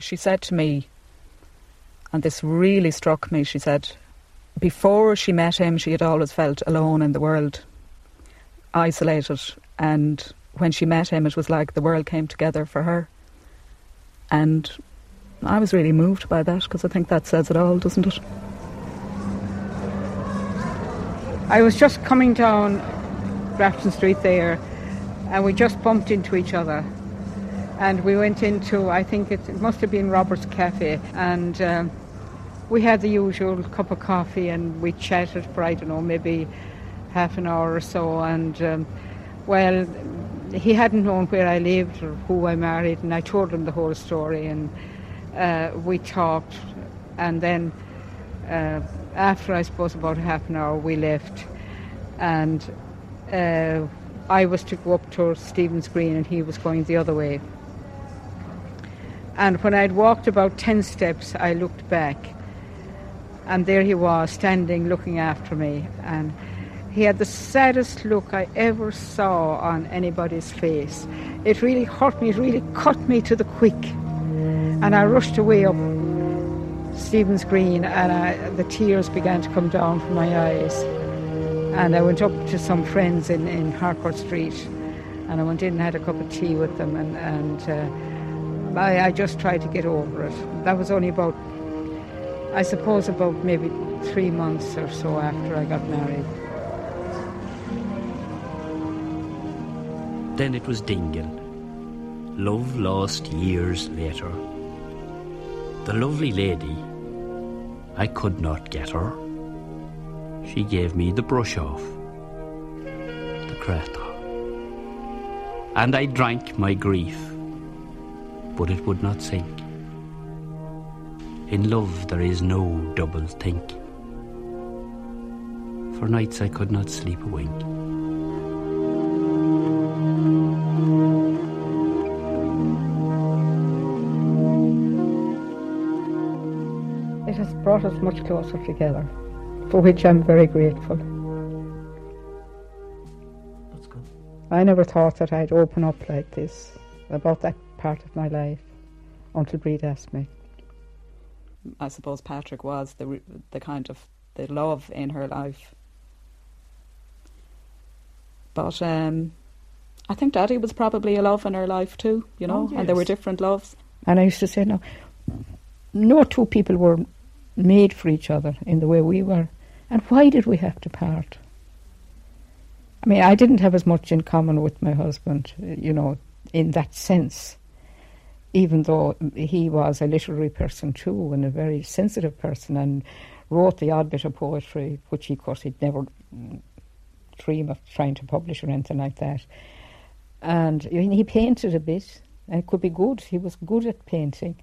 she said to me, and this really struck me, she said, before she met him, she had always felt alone in the world, isolated, and when she met him, it was like the world came together for her. And I was really moved by that because I think that says it all, doesn't it? I was just coming down Grafton Street there, and we just bumped into each other. And we went into, I think it, it must have been Robert's Cafe, and um, we had the usual cup of coffee and we chatted for, I don't know, maybe half an hour or so. And um, well, he hadn't known where I lived or who I married, and I told him the whole story. And uh, we talked, and then uh, after I suppose about half an hour, we left, and uh, I was to go up to Stephen's Green, and he was going the other way. And when I'd walked about ten steps, I looked back, and there he was, standing, looking after me, and he had the saddest look I ever saw on anybody's face. It really hurt me, it really cut me to the quick. And I rushed away up Stephen's Green, and I, the tears began to come down from my eyes. And I went up to some friends in, in Harcourt Street, and I went in and had a cup of tea with them, and, and uh, I, I just tried to get over it. That was only about, I suppose, about maybe three months or so after I got married. Then it was Dingle. Love lost years later. The lovely lady, I could not get her. She gave me the brush off, the creta. And I drank my grief, but it would not sink. In love there is no double think. For nights I could not sleep a wink. It has brought us much closer together, for which I'm very grateful. That's good. I never thought that I'd open up like this about that part of my life until Breed asked me. I suppose Patrick was the the kind of the love in her life. But um, I think Daddy was probably a love in her life too, you know, Oh, and there were different loves. And I used to say, no, no two people were made for each other in the way we were. And why did we have to part? I mean, I didn't have as much in common with my husband, you know, in that sense, even though he was a literary person too and a very sensitive person and wrote the odd bit of poetry, which he, of course, he'd never dream of trying to publish or anything like that. And he painted a bit, and it could be good. He was good at painting.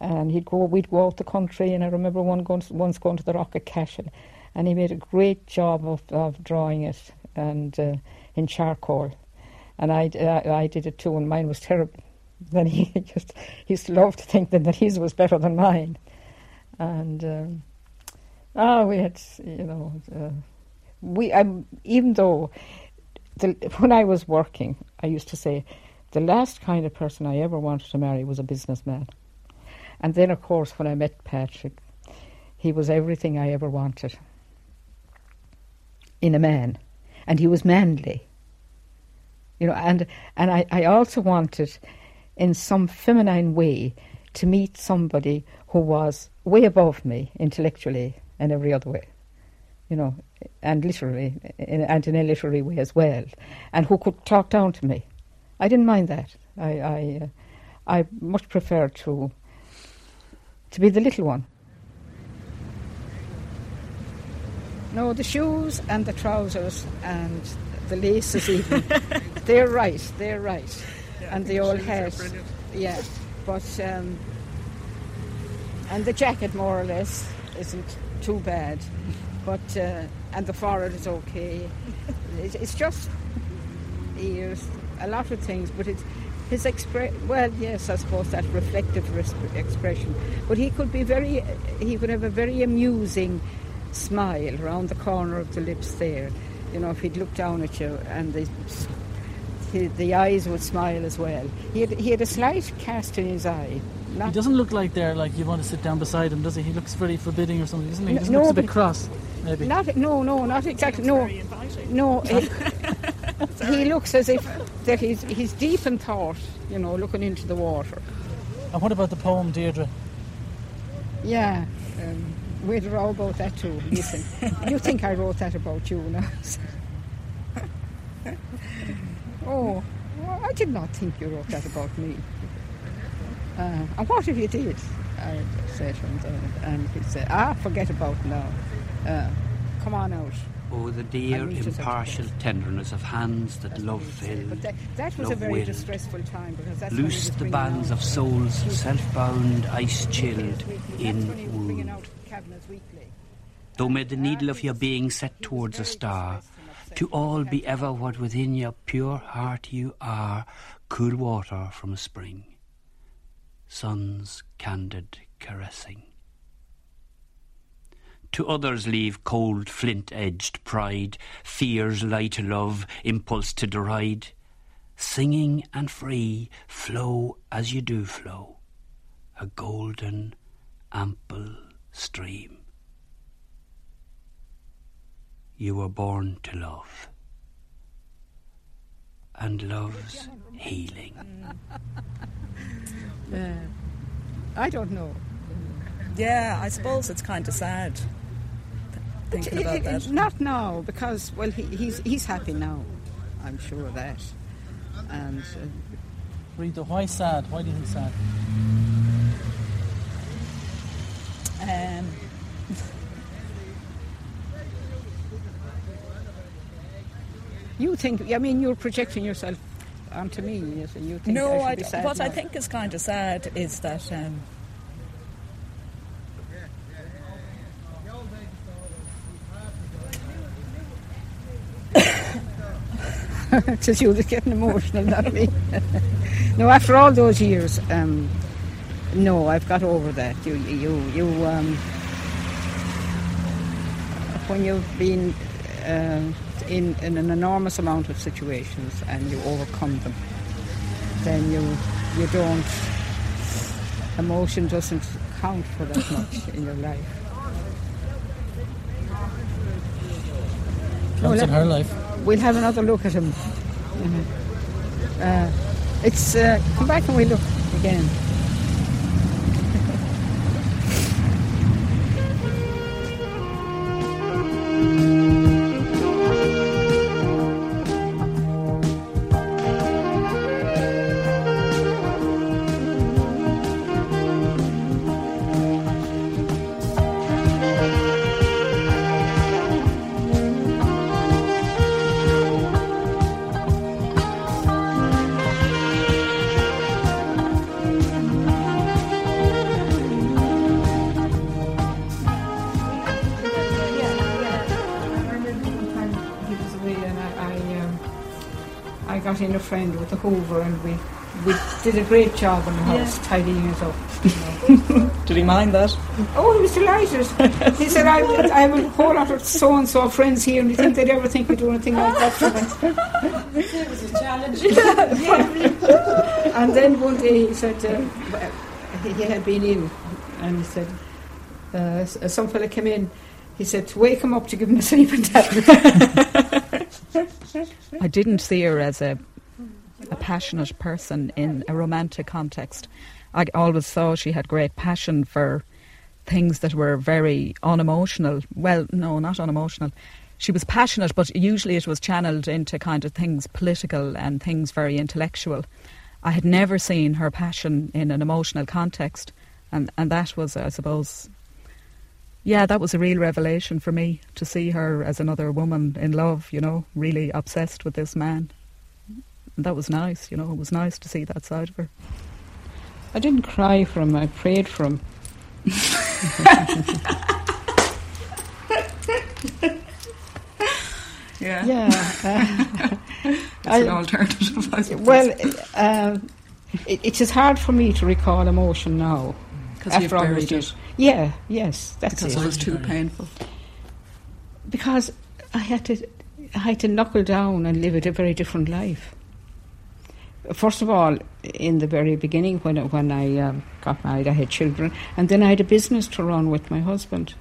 And he'd go, we'd go out the country, and I remember one going, once going to the Rock of Cashel, and he made a great job of, of drawing it and uh, in charcoal. And I, I, I did it too, and mine was terrible. Then he just he used to love to think that, that his was better than mine. And um, ah, we had, you know, uh, we um, even though the, when I was working, I used to say the last kind of person I ever wanted to marry was a businessman. And then, of course, when I met Patrick, he was everything I ever wanted in a man, and he was manly. You know, and and I, I also wanted, in some feminine way, to meet somebody who was way above me intellectually and every other way, you know, and literally, in, and in a literary way as well, and who could talk down to me. I didn't mind that. I I, uh, I much preferred to to be the little one. No, the shoes and the trousers and the laces even. they're right, they're right. And the old hat. Yeah. But um, and the jacket more or less isn't too bad. But uh, and the forehead is okay. It, it's just ears, a lot of things, but it's his expre well yes i suppose that reflective res- expression but he could be very he could have a very amusing smile around the corner of the lips there you know if he'd look down at you and the he, the eyes would smile as well. He had, he had a slight cast in his eye. He doesn't look like there, like you want to sit down beside him, does he? He looks very forbidding or something, doesn't he? He No, looks a bit but- cross, maybe. not, no, no, not exactly. No, no. He, he looks as if that he's, he's deep in thought, you know, looking into the water. And what about the poem, Deirdre? Yeah, um, we'd row about that too. Listen, you think I wrote that about you now? oh, well, I did not think you wrote that about me. Uh, and what if you did? I said to him and he said, ah, forget about now. Uh, come on out. Oh, the dear reached us out impartial tenderness of hands that That's love what he fill. But that, that was a very willed. distressful time because that's Loose the bands of souls, self-bound, ice-chilled, That's when he was bringing in wound. Though may the needle of your being set towards a star, to all be ever what within your pure heart you are, cool water from a spring, sun's candid caressing. To others leave cold flint-edged pride, fears light love, impulse to deride. Singing and free, flow as you do flow, a golden, ample stream. You were born to love, and love's healing. Uh, I don't know. Yeah, I suppose it's kind of sad th- thinking about It- it- that. Not now, because well, he, he's he's happy now. I'm sure of that. And uh, Rita, why sad? Why do you think sad? Um, you think? I mean, you're projecting yourself onto me. Yes, and you think no, I I should be sad what I think is kind of sad is that um, Says you was getting emotional, not me. no, after all those years, um, no, I've got over that. You, you, you. Um, when you've been uh, in, in an enormous amount of situations and you overcome them, then you you don't. Emotion doesn't count for that much in your life. Counts in let- her life. We'll have another look at him. Uh, it's uh, come back and we look again. I got in a friend with a hoover and we, we did a great job on the house, tidying it up. you know. did he mind that? oh, he was delighted. he said, I, I have a whole lot of so-and-so friends here and you think they'd ever think we'd do anything like that for them? It was a challenge. And then one day he said, uh, he he had been in, and he said, uh, some fella came in. He said, to wake him up to give him a sleeping tablet. I didn't see her as a a passionate person in a romantic context. I always saw she had great passion for things that were very unemotional. Well, no, not unemotional. She was passionate, but usually it was channeled into kind of things political and things very intellectual. I had never seen her passion in an emotional context, and, and that was, I suppose, yeah, that was a real revelation for me to see her as another woman in love, you know, really obsessed with this man. And that was nice, you know, it was nice to see that side of her. I didn't cry for him, I prayed for him. Yeah, Yeah. uh, that's an alternative. I suppose. well, uh, it, it is hard for me to recall emotion now. because you've after all those buried it, Yeah, yes, that's because it. it was too painful. because I had to I had to knuckle down and live it a very different life. First of all, in the very beginning, when when I um, got married, I had children, and then I had a business to run with my husband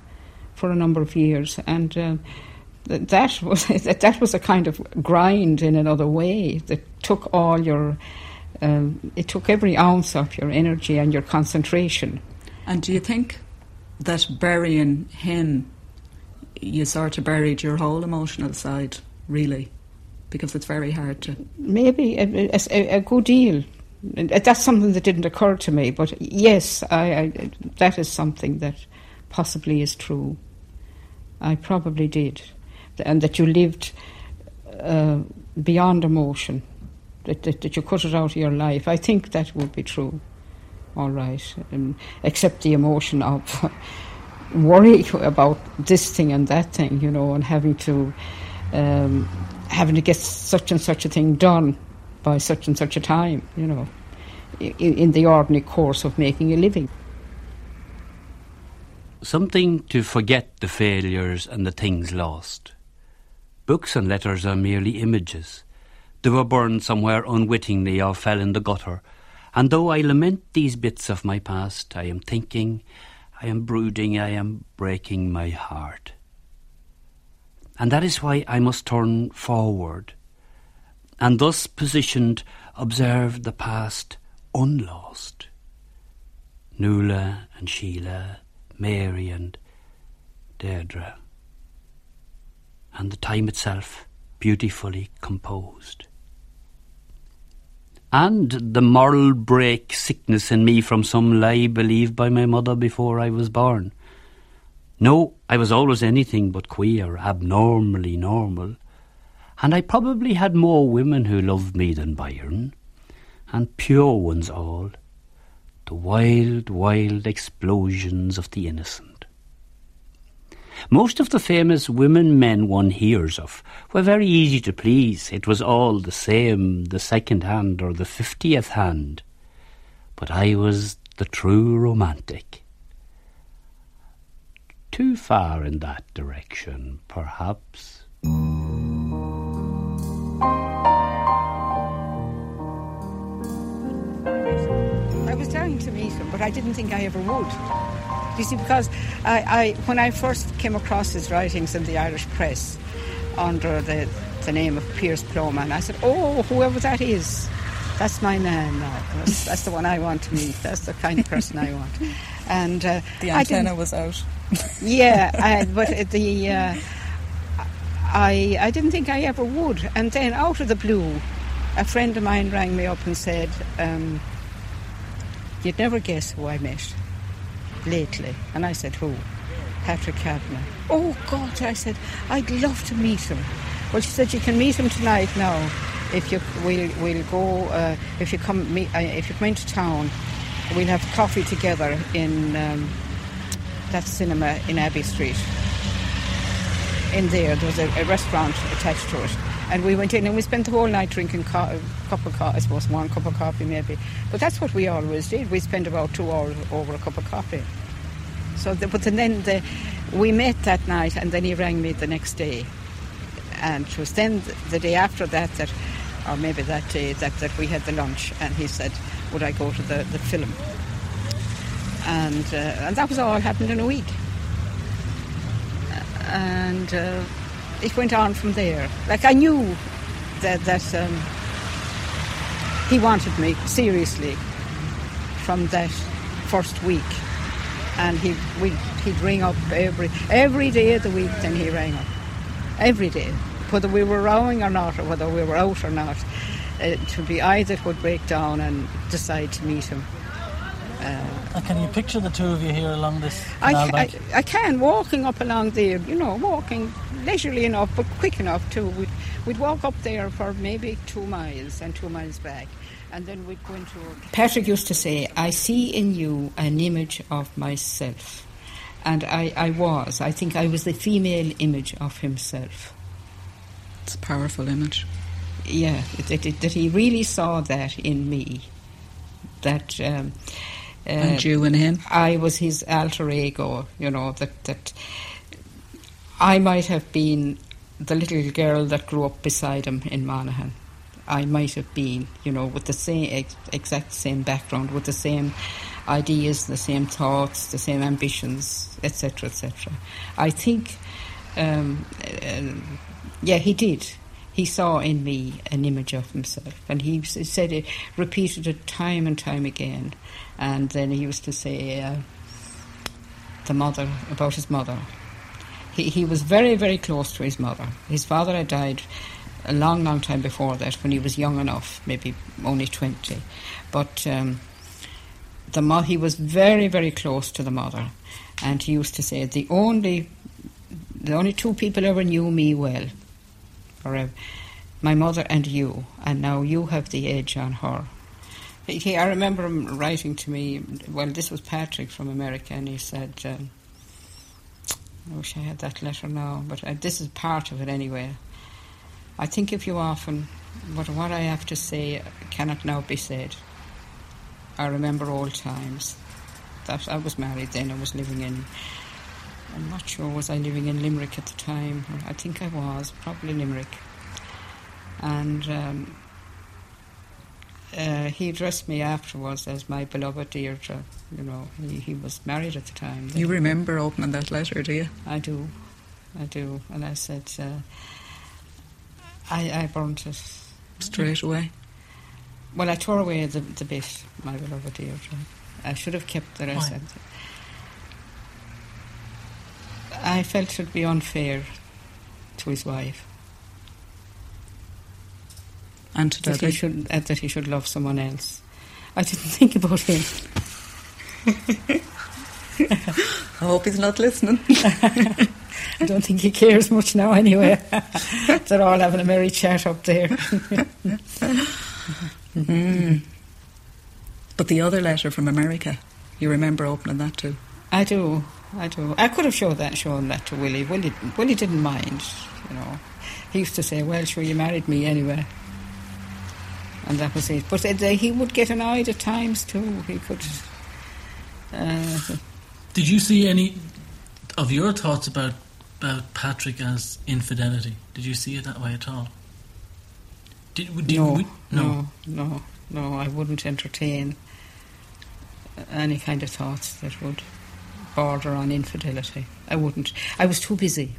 for a number of years, and th- that was that was a kind of grind in another way that took all your. Um, it took every ounce of your energy and your concentration. And do you think that burying him, you sort of buried your whole emotional side, really? Because it's very hard to. Maybe a, a, a good deal. That's something that didn't occur to me, but yes, I, I, that is something that possibly is true. I probably did. And that you lived uh, beyond emotion, that, that, that, you cut it out of your life. I think that would be true. All right. Um, except the emotion of worry about this thing and that thing, you know, and having to. Um, having to get such and such a thing done by such and such a time, you know, in, in the ordinary course of making a living something to forget the failures and the things lost. Books and letters are merely images. They were burned somewhere unwittingly or fell in the gutter. And though I lament these bits of my past, I am thinking, I am brooding, I am breaking my heart. And that is why I must turn forward, and thus positioned observe the past unlost. Nuala and Sheila, Mary and Deirdre, and the time itself beautifully composed. And the moral break sickness in me from some lie believed by my mother before I was born. No, I was always anything but queer, abnormally normal, and I probably had more women who loved me than Byron, and pure ones all the wild, wild explosions of the innocent. Most of the famous women men one hears of were very easy to please. It was all the same, the second hand or the fiftieth hand. But I was the true romantic. Too far in that direction, perhaps. I was dying to meet him, but I didn't think I ever would. You see, because I, I, when I first came across his writings in the Irish press under the, the name of Piers Plowman, I said, oh, whoever that is, that's my man now. That's, that's, the one I want to meet. That's the kind of person I want. And uh, the antenna was out. yeah, I, but the uh, I I didn't think I ever would. And then out of the blue, a friend of mine rang me up and said. Um, You'd never guess who I met lately. And I said, Who? Patrick Kavanagh. Oh, God, I said, I'd love to meet him. Well, she said, You can meet him tonight now. If you we'll, we'll go, uh, if you come meet, uh, if you come into town, we'll have coffee together in um, that cinema in Abbey Street. In there, there was a, a restaurant attached to it and we went in and we spent the whole night drinking co- a cup of coffee, I suppose one cup of coffee maybe. But that's what we always did. We spent about two hours over a cup of coffee. So, the, but then the, we met that night, and then he rang me the next day, and it was then the day after that that, or maybe that day that, that we had the lunch, and he said, "Would I go to the, the film?" And uh, and that was all happened in a week. And. Uh, it went on from there. Like I knew that that um, he wanted me seriously from that first week, and he we he'd ring up every every day of the week. Then he rang up every day, whether we were rowing or not, or whether we were out or not. It would be I that would break down and decide to meet him. Uh, can you picture the two of you here along this canal I, I, I, can, walking up along there, you know, walking leisurely enough, but quick enough too. We'd, we'd walk up there for maybe two miles and two miles back, and then we'd go into. Patrick used to say, I see in you an image of myself. And I, I was. I think I was the female image of himself. It's a powerful image. Yeah, that, that, that he really saw that in me. That. Um, uh, and you and him? I was his alter ego, you know, that, that I might have been the little girl that grew up beside him in Monaghan. I might have been, you know, with the same ex- exact same background, with the same ideas, the same thoughts, the same ambitions, etc., etc. I think, um, uh, yeah, he did. He saw in me an image of himself, and he said it, repeated it time and time again. And then he used to say, uh, the mother about his mother. He he was very very close to his mother. His father had died a long long time before that when he was young enough, maybe only twenty, but. Um, the mo- he was very very close to the mother, and he used to say the only the only two people ever knew me well, or uh, my mother and you, and now you have the edge on her. He, I remember him writing to me. Well, this was Patrick from America, and he said, um, "I wish I had that letter now, but uh, this is part of it anyway." I think of you often, but what I have to say cannot now be said. I remember old times. That I was married then. I was living in. I'm not sure was I living in Limerick at the time. I think I was probably Limerick. And um, uh, he addressed me afterwards as my beloved Deirdre. You know, he, he was married at the time. You remember opening that letter, do you? I do, I do. And I said, uh, I, I burnt it. Straight away. Well, I tore away the, the bit, my beloved Deirdre. I should have kept the rest. Why? I felt it would be unfair to his wife And to that he should uh, that he should love someone else. I didn't think about him. I hope he's not listening. I don't think he cares much now anyway. They're all having a merry chat up there. Mm. But the other letter from America, you remember opening that too? I do, I do. I could have showed that, shown that to Willie. Willie, Willie didn't mind, you know. He used to say, "Well, sure, you married me anyway," and that was it. But uh, he would get annoyed at times too. He could. Uh, Did you see any of your thoughts about about Patrick as infidelity? Did you see it that way at all? Did, no, we- no, no, no. I wouldn't entertain any kind of thoughts that would border on infidelity. I wouldn't. I was too busy.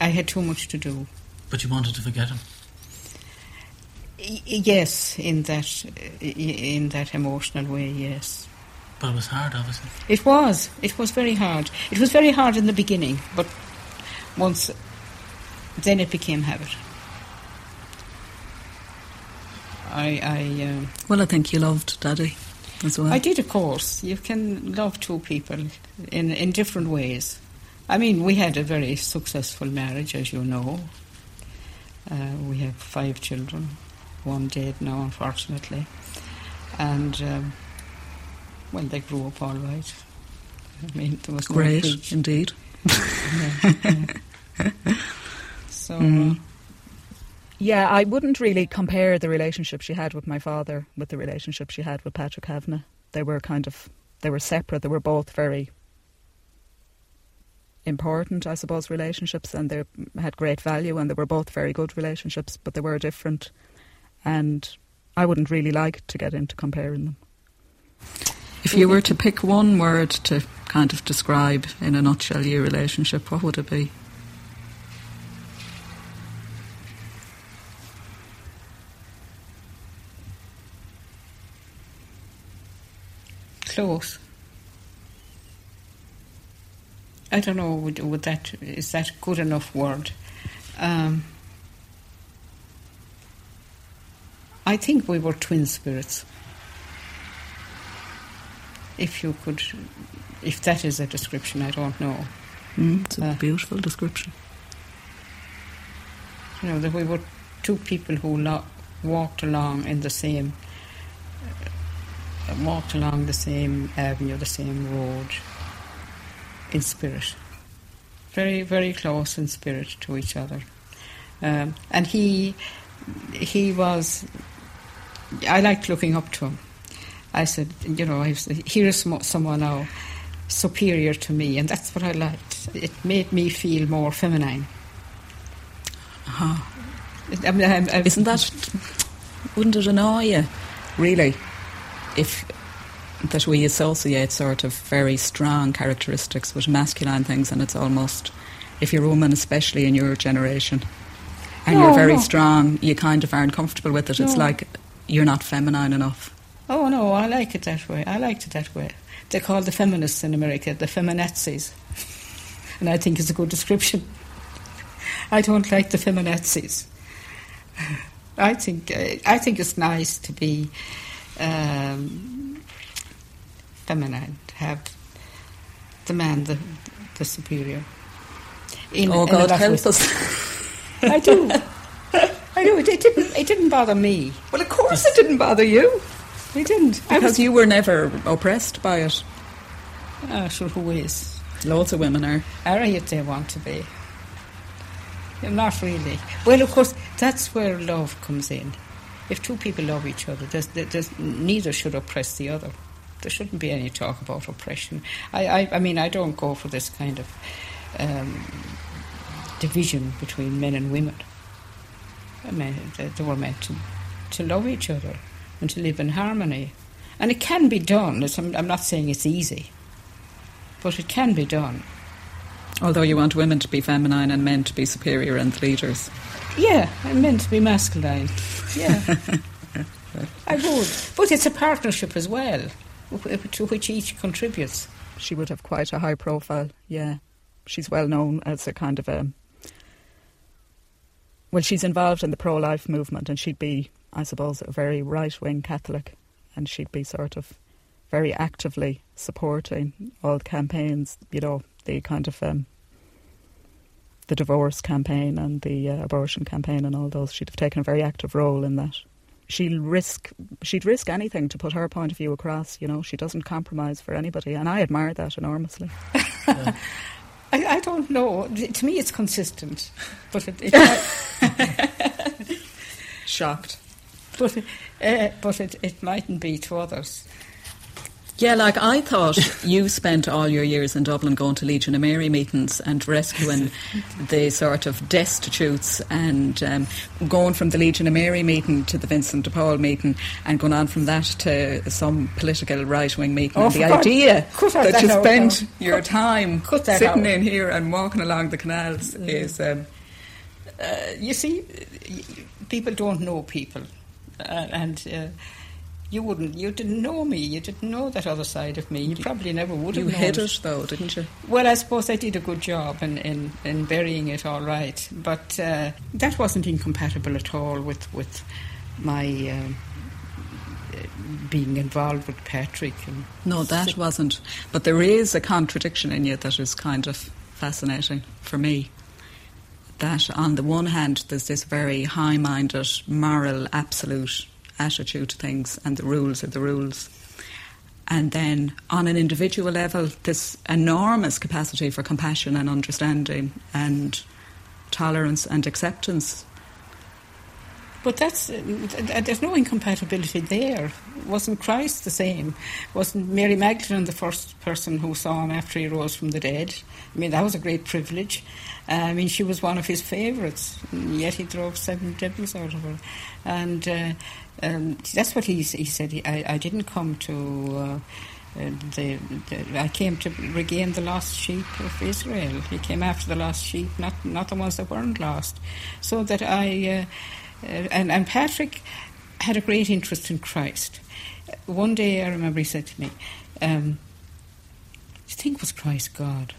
I had too much to do. But you wanted to forget him. Y- Yes, in that in that emotional way, yes. But it was hard, obviously. It was. It was very hard. It was very hard in the beginning, but once then it became habit. I I um, Well, I think you loved Daddy as well. I did, of course. You can love two people in in different ways. I mean, we had a very successful marriage, as you know. Uh, we have five children, one dead now, unfortunately, and um, well, they grew up all right. I mean, there was Great, big- indeed. yeah, yeah. So. Mhm. Yeah, I wouldn't really compare the relationship she had with my father with the relationship she had with Patrick Kavanagh. They were kind of they were separate. They were both very important, I suppose, relationships, and they had great value, and they were both very good relationships, but they were different. And I wouldn't really like to get into comparing them. If you were to pick one word to kind of describe in a nutshell your relationship, what would it be? Close. I don't know. Would, would that is that good enough word? Um, I think we were twin spirits. If you could, if that is a description, I don't know. Mm, it's a Uh. beautiful description. You know that we were two people who lo- walked along in the same, walked along the same avenue, the same road, in spirit. Very, very close in spirit to each other. Um, and he, he was. I liked looking up to him. I said, you know, I here is someone now superior to me, and that's what I liked. It made me feel more feminine. Uh-huh. I mean, I'm, I'm, Isn't that, wouldn't it annoy you, really, if that we associate sort of very strong characteristics with masculine things and it's almost, if you're a woman, especially in your generation, and No, you're very no. strong, you kind of aren't comfortable with it. It's like you're not feminine enough. Oh no, I like it that way. I liked it that way. They call the feminists in America the feminazis, and I think it's a good description. I don't like the feminazis. I think uh, I think it's nice to be um, feminine, to have the man, the the superior. In- oh, in God help us. I do. I do. It, it didn't. It didn't bother me. well, of course it didn't bother you. It didn't. Because was. you were never oppressed by it. Ah, sure, who is? Lots of women are. Are you they want to be? Not really. Well, of course, that's where love comes in. If two people love each other, there's, there's, neither should oppress the other. There shouldn't be any talk about oppression. I, I, I mean, I don't go for this kind of um, division between men and women. I mean, they, they were meant to, to love each other and to live in harmony. And it can be done. I'm, I'm not saying it's easy, but it can be done. Although you want women to be feminine and men to be superior and leaders. Yeah, I'm meant to be masculine. Yeah. I would. But it's a partnership as well, to which each contributes. She would have quite a high profile, yeah. She's well known as a kind of a. Well, she's involved in the pro life movement and she'd be, I suppose, a very right wing Catholic and she'd be sort of very actively supporting all the campaigns, you know, the kind of. Um, the divorce campaign and the uh, abortion campaign and all those. She'd have taken a very active role in that. She'll risk. She'd risk anything to put her point of view across. You know, she doesn't compromise for anybody, and I admire that enormously. I, I don't know. To me, it's consistent. But it, it, Shocked. but, uh, but it, it mightn't be to others. Yeah, like I thought you spent all your years in Dublin going to Legion of Mary meetings and rescuing the sort of destitutes and um, going from the Legion of Mary meeting to the Vincent de Paul meeting and going on from that to some political right wing meeting. Oh, and the God, idea that that you out spent now. your Cut- time cut sitting out. in here and walking along the canals is. Um, Uh, you see, people don't know people, uh, and uh, you wouldn't. You didn't know me. You didn't know that other side of me. You probably never would have. you known hid it though, didn't you? Well, I suppose I did a good job in, in, in burying it all right, but uh, that wasn't incompatible at all with with my uh, being involved with Patrick. And No, that wasn't. But there is a contradiction in you that is kind of fascinating for me. That on the one hand, there's this very high minded, moral, absolute attitude to things, and the rules are the rules. And then on an individual level, this enormous capacity for compassion and understanding and tolerance and acceptance. But that's there's no incompatibility there. Wasn't Christ the same? Wasn't Mary Magdalene the first person who saw him after he rose from the dead? I mean, that was a great privilege. Uh, I mean, she was one of his favourites, yet he drove seven devils out of her. And uh, um, that's what he, he said. He, I, I didn't come to. Uh, uh, the, the, I came to regain the lost sheep of Israel. He came after the lost sheep, not not the ones that weren't lost. So that I, uh, uh, and and Patrick had a great interest in Christ. One day I remember he said to me, um, "Do you think was Christ God?"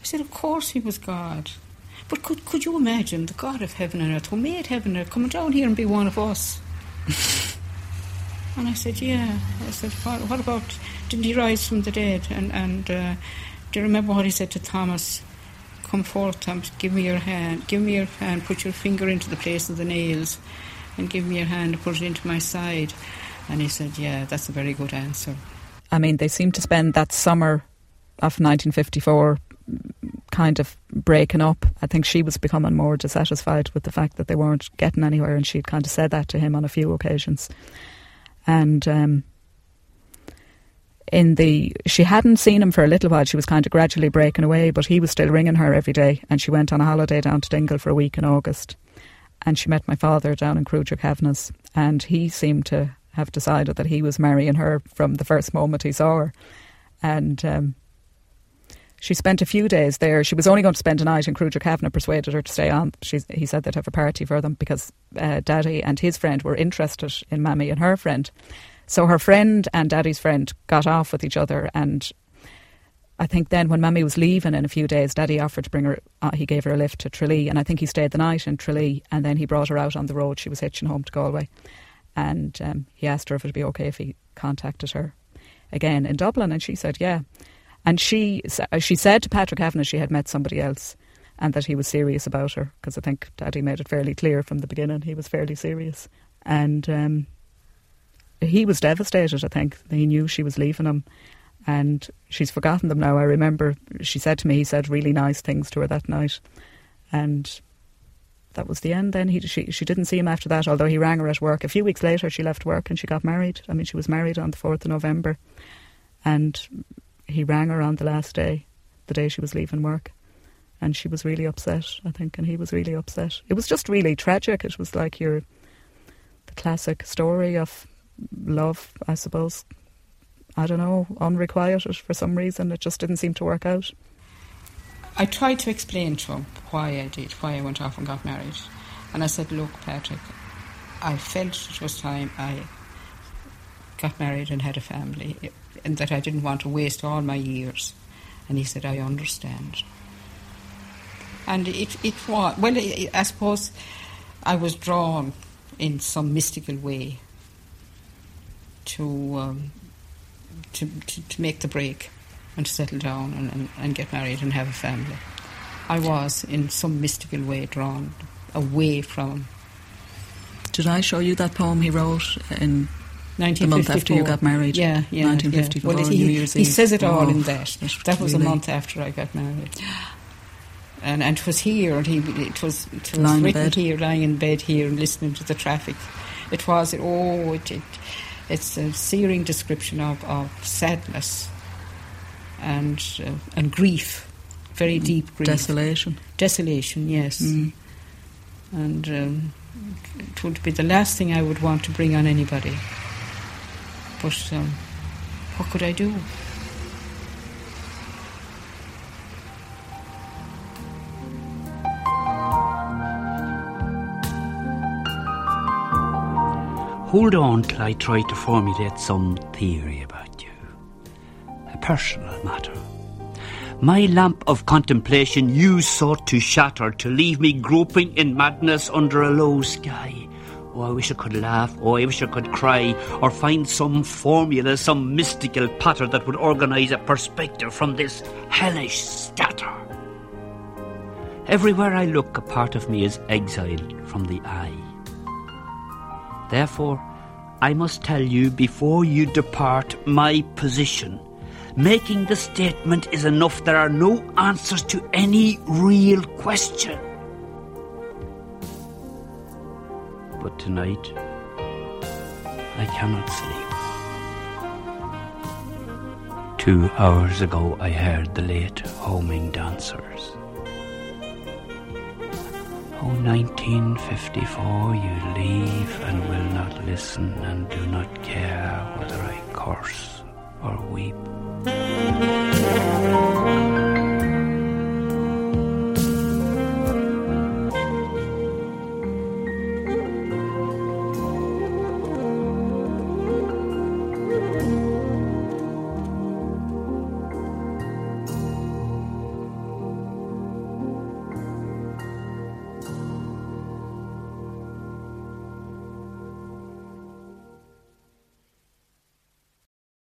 I said, "Of course he was God." But could could you imagine the God of heaven and earth, who made heaven and earth, coming down here and be one of us? And I said, yeah. I said, what, what about, didn't he rise from the dead? And, and uh, do you remember what he said to Thomas? Come forth, Thomas, give me your hand. Give me your hand, put your finger into the place of the nails, and give me your hand and put it into my side. And he said, yeah, that's a very good answer. I mean, they seem to spend that summer of 1954 kind of breaking up. I think she was becoming more dissatisfied with the fact that they weren't getting anywhere, and she'd kind of said that to him on a few occasions. And um, in the, she hadn't seen him for a little while. She was kind of gradually breaking away, but he was still ringing her every day, and she went on a holiday down to Dingle for a week in August. and she met my father down in Kruger Kavanagh's, and he seemed to have decided that he was marrying her from the first moment he saw her. And um, she spent a few days there. She was only going to spend a night, and Kruger Kavanagh persuaded her to stay on. He said they'd have a party for them because uh, Daddy and his friend were interested in Mammy and her friend. So her friend and Daddy's friend got off with each other, and I think then when Mammy was leaving in a few days, Daddy offered to bring her. Uh, he gave her a lift to Tralee, and I think he stayed the night in Tralee, and then he brought her out on the road. She was hitching home to Galway, and um, he asked her if it'd be okay if he contacted her again in Dublin, and she said yeah. And she uh, she said to Patrick Kavanagh she had met somebody else and that he was serious about her because I think Daddy made it fairly clear from the beginning he was fairly serious. And um, he was devastated, I think. He knew she was leaving him and she's forgotten them now. I remember she said to me, he said really nice things to her that night. And that was the end then. He, she, she didn't see him after that, although he rang her at work. A few weeks later, she left work and she got married. I mean, she was married on the 4th of November. And he rang her on the last day, the day she was leaving work, and she was really upset, I think, and he was really upset. It was just really tragic. It was like your the classic story of love, I suppose. I don't know, unrequited for some reason. It just didn't seem to work out. I tried to explain to him why I did, why I went off and got married. And I said, Look, Patrick, I felt it was time I got married and had a family and that I didn't want to waste all my years. And he said, I understand. And it, it was, well, I suppose I was drawn in some mystical way to, um, to, to, to, make the break and to settle down and, and, and get married and have a family. I was, in some mystical way, drawn away from. Did I show you that poem he wrote in the month after you got married. Yeah, yeah. 1954, yeah. Well, he, New Year's he Eve. says it all oh, in that. That was really a month after I got married. And, and it was here, and he, it was, it was lying written in bed. here, lying in bed here and listening to the traffic. It was, oh, it, it, it's a searing description of, of sadness and, uh, and grief, very Mm. deep grief. Desolation. Desolation, yes. Mm. And um, it would be the last thing I would want to bring on anybody. But um, what could I do? Hold on till I try to formulate some theory about you. A personal matter. My lamp of contemplation you sought to shatter, to leave me groping in madness under a low sky. Oh, I wish I could laugh, oh, I wish I could cry, or find some formula, some mystical patter that would organise a perspective from this hellish scatter. Everywhere I look, a part of me is exiled from the eye. Therefore, I must tell you before you depart my position. Making the statement is enough. There are no answers to any real question. But tonight, I cannot sleep. Two hours ago, I heard the late homing dancers. Oh, 1954, you leave and will not listen and do not care whether I curse or weep.